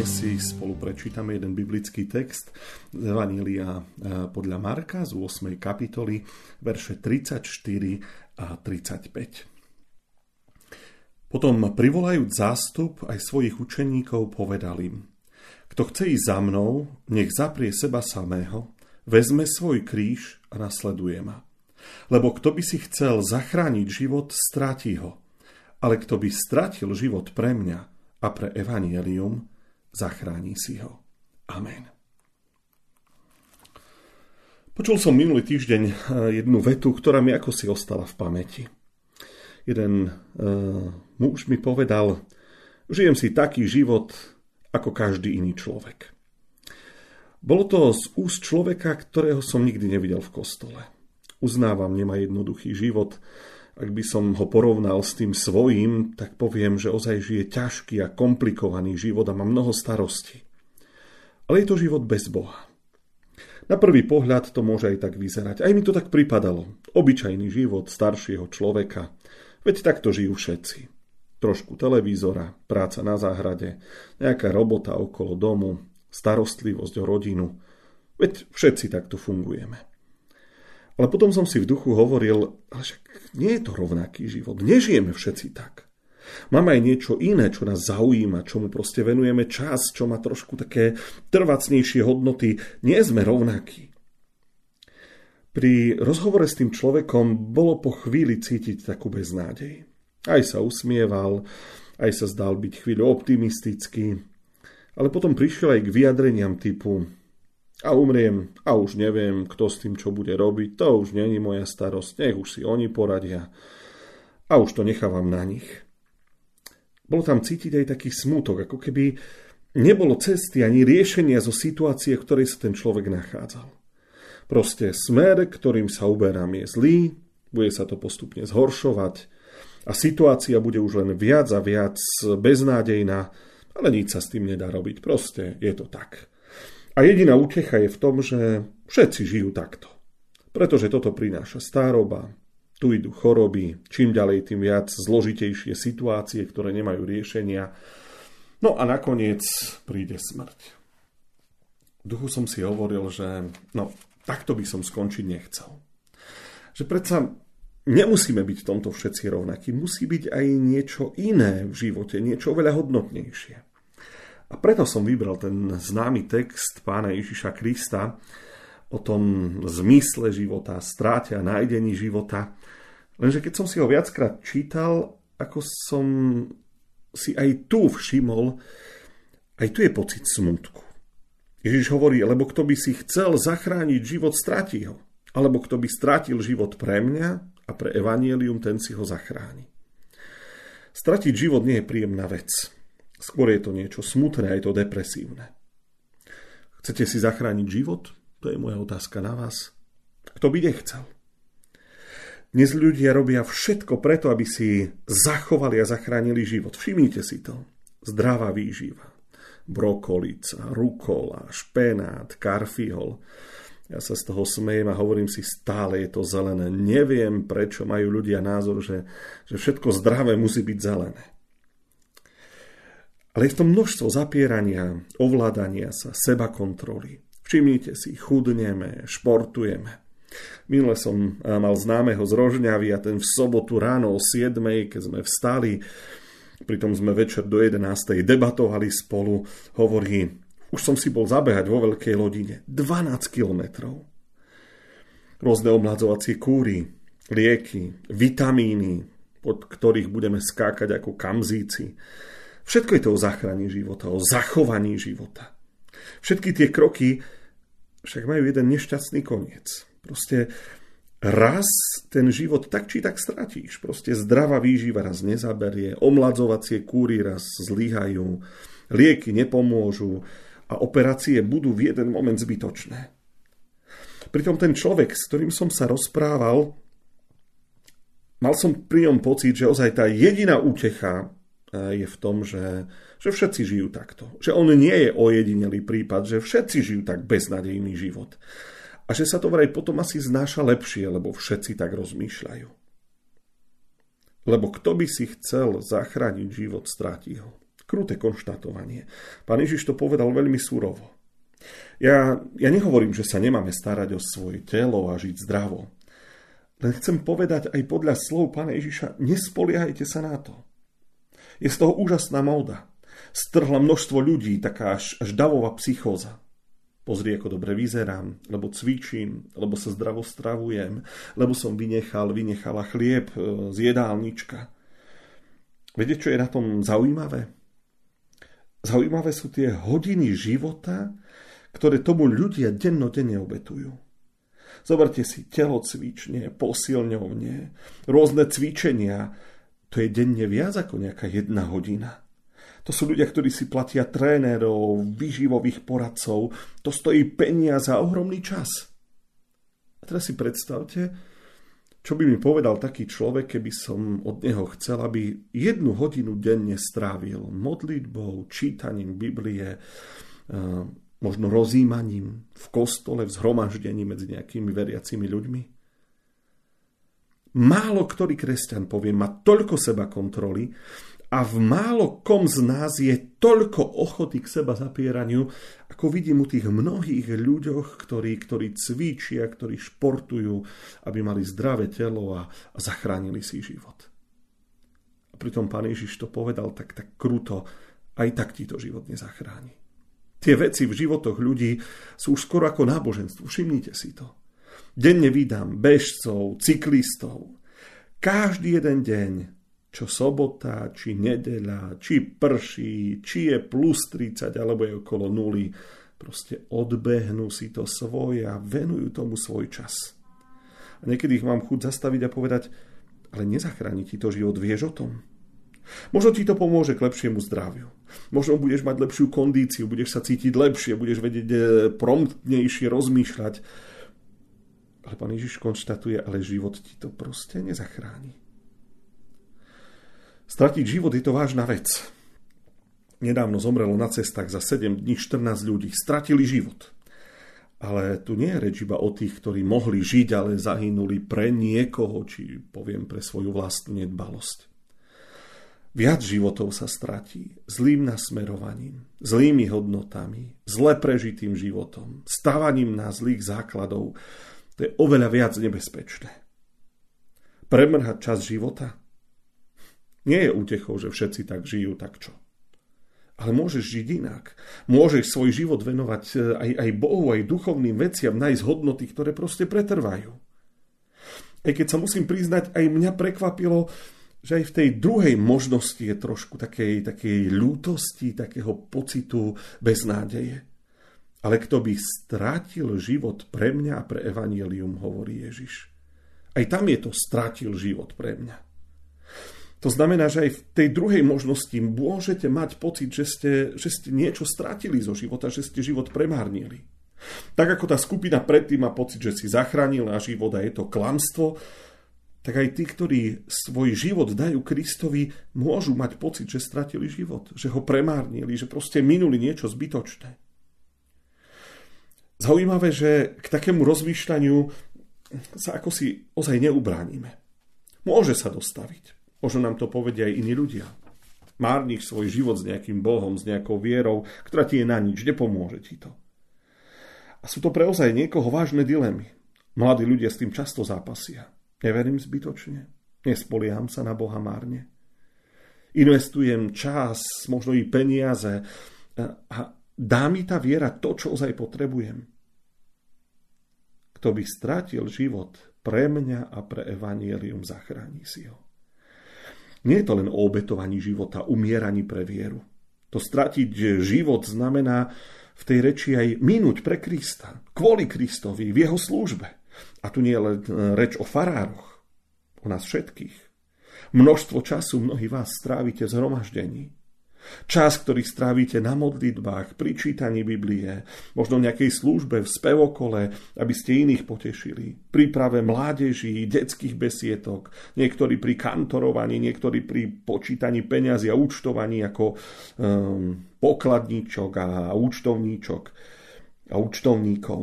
dnes si spolu prečítame jeden biblický text z Evanília podľa Marka z 8. kapitoly, verše 34 a 35. Potom privolajúc zástup aj svojich učeníkov povedal im, kto chce ísť za mnou, nech zaprie seba samého, vezme svoj kríž a nasleduje ma. Lebo kto by si chcel zachrániť život, stráti ho. Ale kto by stratil život pre mňa, a pre evanielium zachráni si ho. Amen. Počul som minulý týždeň eh, jednu vetu, ktorá mi ako si ostala v pamäti. Jeden uh, muž mi povedal, žijem si taký život ako každý iný človek. Bolo to z úst človeka, ktorého som nikdy nevidel v kostole. Uznávam, nemá jednoduchý život, ak by som ho porovnal s tým svojím, tak poviem, že ozaj žije ťažký a komplikovaný život a má mnoho starostí. Ale je to život bez Boha. Na prvý pohľad to môže aj tak vyzerať. Aj mi to tak pripadalo. Obyčajný život staršieho človeka. Veď takto žijú všetci. Trošku televízora, práca na záhrade, nejaká robota okolo domu, starostlivosť o rodinu. Veď všetci takto fungujeme. Ale potom som si v duchu hovoril, ale však nie je to rovnaký život. Nežijeme všetci tak. Máme aj niečo iné, čo nás zaujíma, čomu proste venujeme čas, čo má trošku také trvacnejšie hodnoty. Nie sme rovnakí. Pri rozhovore s tým človekom bolo po chvíli cítiť takú beznádej. Aj sa usmieval, aj sa zdal byť chvíľu optimistický, ale potom prišiel aj k vyjadreniam typu a umriem a už neviem, kto s tým čo bude robiť, to už není moja starosť, nech už si oni poradia a už to nechávam na nich. Bolo tam cítiť aj taký smútok, ako keby nebolo cesty ani riešenia zo situácie, v ktorej sa ten človek nachádzal. Proste smer, ktorým sa uberám, je zlý, bude sa to postupne zhoršovať a situácia bude už len viac a viac beznádejná, ale nič sa s tým nedá robiť. Proste je to tak. A jediná útecha je v tom, že všetci žijú takto. Pretože toto prináša staroba, tu idú choroby, čím ďalej tým viac zložitejšie situácie, ktoré nemajú riešenia. No a nakoniec príde smrť. V duchu som si hovoril, že no, takto by som skončiť nechcel. Že predsa nemusíme byť v tomto všetci rovnakí. Musí byť aj niečo iné v živote, niečo oveľa hodnotnejšie. A preto som vybral ten známy text pána Ježiša Krista o tom zmysle života, stráte a nájdení života. Lenže keď som si ho viackrát čítal, ako som si aj tu všimol, aj tu je pocit smutku. Ježiš hovorí, lebo kto by si chcel zachrániť život, stratí ho. Alebo kto by strátil život pre mňa a pre evanielium, ten si ho zachráni. Stratiť život nie je príjemná vec. Skôr je to niečo smutné, je to depresívne. Chcete si zachrániť život? To je moja otázka na vás. Kto by nechcel? Dnes ľudia robia všetko preto, aby si zachovali a zachránili život. Všimnite si to. Zdravá výživa. Brokolica, rukola, špenát, karfihol. Ja sa z toho smejem a hovorím si, stále je to zelené. Neviem, prečo majú ľudia názor, že, že všetko zdravé musí byť zelené. Ale je v tom množstvo zapierania, ovládania sa, seba kontroly. Všimnite si, chudneme, športujeme. Minule som eh, mal známeho z Rožňavy a ten v sobotu ráno o 7, keď sme vstali, pritom sme večer do 11. debatovali spolu, hovorí, už som si bol zabehať vo veľkej lodine, 12 kilometrov. Rôzne omladzovacie kúry, lieky, vitamíny, pod ktorých budeme skákať ako kamzíci Všetko je to o záchrane života, o zachovaní života. Všetky tie kroky však majú jeden nešťastný koniec. Proste raz ten život tak či tak stratíš. Proste zdravá výživa raz nezaberie, omladzovacie kúry raz zlyhajú, Lieky nepomôžu a operácie budú v jeden moment zbytočné. Pritom ten človek, s ktorým som sa rozprával, mal som pri ňom pocit, že ozaj tá jediná útecha je v tom, že, že všetci žijú takto. Že on nie je ojedinelý prípad, že všetci žijú tak beznadejný život. A že sa to vraj potom asi znáša lepšie, lebo všetci tak rozmýšľajú. Lebo kto by si chcel zachrániť život, stráti ho. Kruté konštatovanie. Pán Ježiš to povedal veľmi súrovo. Ja, ja nehovorím, že sa nemáme starať o svoje telo a žiť zdravo. Len chcem povedať aj podľa slov pána Ježiša, nespoliehajte sa na to. Je z toho úžasná móda. Strhla množstvo ľudí, taká až, až davová psychóza. Pozri, ako dobre vyzerám, lebo cvičím, lebo sa zdravo stravujem, lebo som vynechal, vynechala chlieb e, z jedálnička. Viete, čo je na tom zaujímavé? Zaujímavé sú tie hodiny života, ktoré tomu ľudia dennodenne obetujú. Zoberte si telocvične, posilňovne, rôzne cvičenia. To je denne viac ako nejaká jedna hodina. To sú ľudia, ktorí si platia trénerov, vyživových poradcov. To stojí peniaze a ohromný čas. A teraz si predstavte, čo by mi povedal taký človek, keby som od neho chcel, aby jednu hodinu denne strávil modlitbou, čítaním Biblie, eh, možno rozímaním v kostole, v zhromaždení medzi nejakými veriacimi ľuďmi? Málo ktorý kresťan, povie, má toľko seba kontroly, a v málo kom z nás je toľko ochoty k seba zapieraniu, ako vidím u tých mnohých ľuďoch, ktorí, ktorí cvičia, ktorí športujú, aby mali zdravé telo a, a zachránili si život. A pritom pán Ježiš to povedal tak, tak kruto, aj tak ti to život nezachráni. Tie veci v životoch ľudí sú už skoro ako náboženstvo, všimnite si to. Denne vydám bežcov, cyklistov. Každý jeden deň čo sobota, či nedeľa, či prší, či je plus 30 alebo je okolo nuly. Proste odbehnú si to svoje a venujú tomu svoj čas. A niekedy ich mám chuť zastaviť a povedať, ale nezachráni ti to život, vieš o tom? Možno ti to pomôže k lepšiemu zdraviu. Možno budeš mať lepšiu kondíciu, budeš sa cítiť lepšie, budeš vedieť e, promptnejšie rozmýšľať. Ale pán Ježiš konštatuje, ale život ti to proste nezachráni. Stratiť život je to vážna vec. Nedávno zomrelo na cestách za 7 dní 14 ľudí. Stratili život. Ale tu nie je reč iba o tých, ktorí mohli žiť, ale zahynuli pre niekoho, či poviem pre svoju vlastnú nedbalosť. Viac životov sa stratí zlým nasmerovaním, zlými hodnotami, zle prežitým životom, stávaním na zlých základov. To je oveľa viac nebezpečné. Premrhať čas života? Nie je útechou, že všetci tak žijú, tak čo? Ale môžeš žiť inak. Môžeš svoj život venovať e, aj, aj Bohu, aj duchovným veciam, nájsť hodnoty, ktoré proste pretrvajú. Aj keď sa musím priznať, aj mňa prekvapilo, že aj v tej druhej možnosti je trošku takej, takej ľútosti, takého pocitu beznádeje. Ale kto by strátil život pre mňa a pre evanielium, hovorí Ježiš. Aj tam je to strátil život pre mňa. To znamená, že aj v tej druhej možnosti môžete mať pocit, že ste, že ste niečo stratili zo života, že ste život premárnili. Tak ako tá skupina predtým má pocit, že si zachránil náš život a je to klamstvo, tak aj tí, ktorí svoj život dajú Kristovi, môžu mať pocit, že stratili život, že ho premárnili, že proste minuli niečo zbytočné. Zaujímavé, že k takému rozmýšľaniu sa ako si ozaj neubránime. Môže sa dostaviť. Možno nám to povedia aj iní ľudia. Márniš svoj život s nejakým Bohom, s nejakou vierou, ktorá ti je na nič, nepomôže ti to. A sú to pre ozaj niekoho vážne dilemy. Mladí ľudia s tým často zápasia. Neverím zbytočne. Nespolieham sa na Boha márne. Investujem čas, možno i peniaze a dá mi tá viera to, čo ozaj potrebujem. Kto by strátil život pre mňa a pre evanielium, zachráni si ho. Nie je to len o obetovaní života, umieraní pre vieru. To stratiť život znamená v tej reči aj minúť pre Krista, kvôli Kristovi, v jeho službe. A tu nie je len reč o farároch, o nás všetkých. Množstvo času mnohí vás strávite v zhromaždení. Čas, ktorý strávite na modlitbách, pri čítaní Biblie, možno nejakej službe v spevokole, aby ste iných potešili. Príprave mládeží, detských besietok, niektorí pri kantorovaní, niektorí pri počítaní peňazí a účtovaní ako um, pokladníčok a účtovníčok a účtovníkov.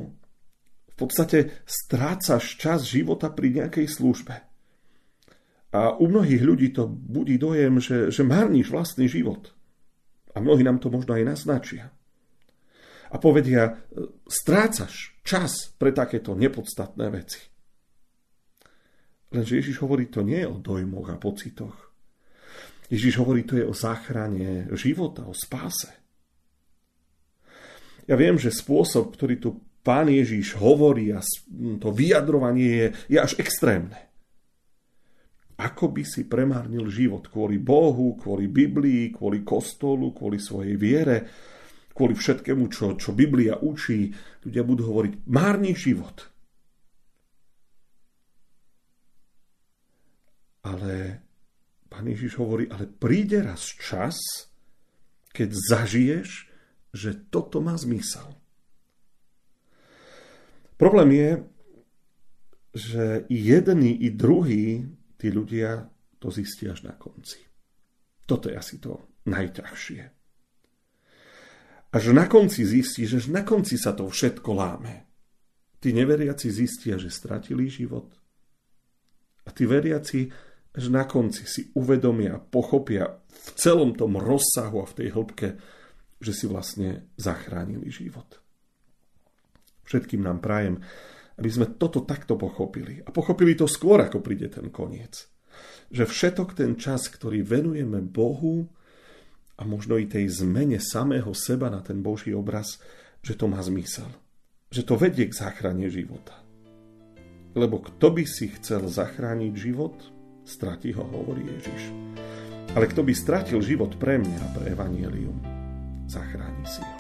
V podstate strácaš čas života pri nejakej službe. A u mnohých ľudí to budí dojem, že, že marníš vlastný život. A mnohí nám to možno aj naznačia. A povedia, strácaš čas pre takéto nepodstatné veci. Lenže Ježiš hovorí, to nie je o dojmoch a pocitoch. Ježiš hovorí, to je o záchrane života, o spáse. Ja viem, že spôsob, ktorý tu pán Ježiš hovorí a to vyjadrovanie je, je až extrémne ako by si premárnil život kvôli Bohu, kvôli Biblii, kvôli kostolu, kvôli svojej viere, kvôli všetkému, čo, čo Biblia učí. Ľudia budú hovoriť, márni život. Ale pán Ježiš hovorí, ale príde raz čas, keď zažiješ, že toto má zmysel. Problém je, že i jedni, i druhý tí ľudia to zistia až na konci. Toto je asi to najťažšie. Až na konci zistí, že na konci sa to všetko láme. Tí neveriaci zistia, že stratili život. A tí veriaci až na konci si uvedomia, pochopia v celom tom rozsahu a v tej hĺbke, že si vlastne zachránili život. Všetkým nám prajem, aby sme toto takto pochopili. A pochopili to skôr, ako príde ten koniec. Že všetok ten čas, ktorý venujeme Bohu a možno i tej zmene samého seba na ten Boží obraz, že to má zmysel. Že to vedie k záchrane života. Lebo kto by si chcel zachrániť život, stratí ho, hovorí Ježiš. Ale kto by stratil život pre mňa pre Evangelium, zachráni si ho.